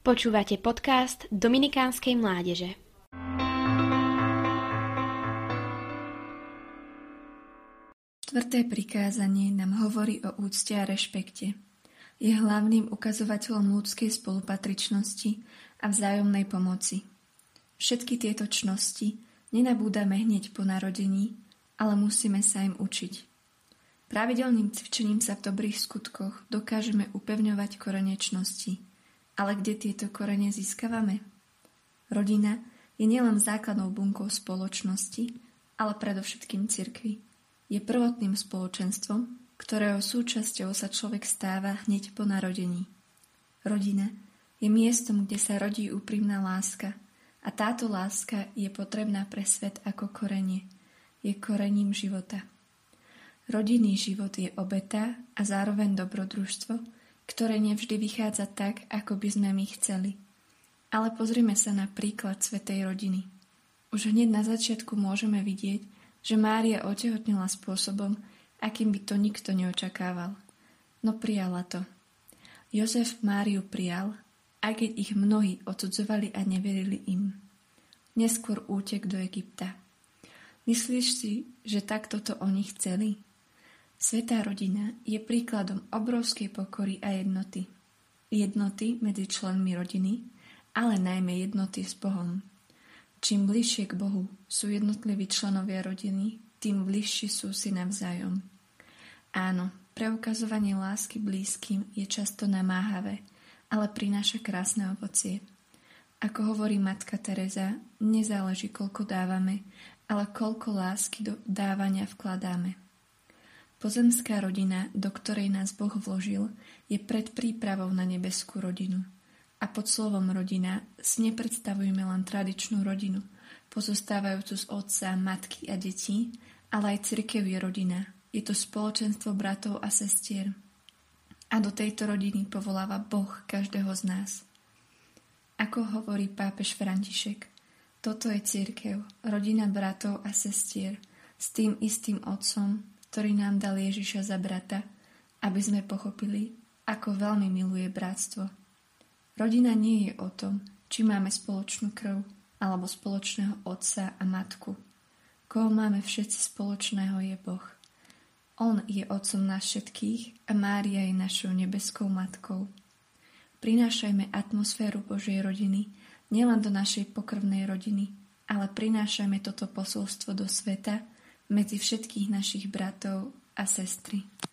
Počúvate podcast Dominikánskej mládeže. Štvrté prikázanie nám hovorí o úcte a rešpekte. Je hlavným ukazovateľom ľudskej spolupatričnosti a vzájomnej pomoci. Všetky tieto čnosti nenabúdame hneď po narodení, ale musíme sa im učiť. Pravidelným cvičením sa v dobrých skutkoch dokážeme upevňovať korenečnosti – ale kde tieto korene získavame? Rodina je nielen základnou bunkou spoločnosti, ale predovšetkým cirkvi. Je prvotným spoločenstvom, ktorého súčasťou sa človek stáva hneď po narodení. Rodina je miestom, kde sa rodí úprimná láska a táto láska je potrebná pre svet ako korenie. Je korením života. Rodinný život je obeta a zároveň dobrodružstvo, ktoré nevždy vychádza tak, ako by sme my chceli. Ale pozrime sa na príklad Svetej rodiny. Už hneď na začiatku môžeme vidieť, že Mária otehotnila spôsobom, akým by to nikto neočakával. No prijala to. Jozef Máriu prijal, aj keď ich mnohí odsudzovali a neverili im. Neskôr útek do Egypta. Myslíš si, že takto to oni chceli? Svetá rodina je príkladom obrovskej pokory a jednoty. Jednoty medzi členmi rodiny, ale najmä jednoty s Bohom. Čím bližšie k Bohu sú jednotliví členovia rodiny, tým bližší sú si navzájom. Áno, preukazovanie lásky blízkym je často namáhavé, ale prináša krásne ovocie. Ako hovorí matka Teresa, nezáleží koľko dávame, ale koľko lásky do dávania vkladáme. Pozemská rodina, do ktorej nás Boh vložil, je pred prípravou na nebeskú rodinu. A pod slovom rodina si nepredstavujeme len tradičnú rodinu, pozostávajúcu z otca, matky a detí, ale aj cirkev je rodina. Je to spoločenstvo bratov a sestier. A do tejto rodiny povoláva Boh každého z nás. Ako hovorí pápež František, toto je církev, rodina bratov a sestier, s tým istým otcom, ktorý nám dal Ježiša za brata, aby sme pochopili, ako veľmi miluje bratstvo. Rodina nie je o tom, či máme spoločnú krv alebo spoločného otca a matku. Koho máme všetci spoločného je Boh. On je otcom nás všetkých a Mária je našou nebeskou matkou. Prinášajme atmosféru Božej rodiny nielen do našej pokrvnej rodiny, ale prinášajme toto posolstvo do sveta, medzi všetkých našich bratov a sestry.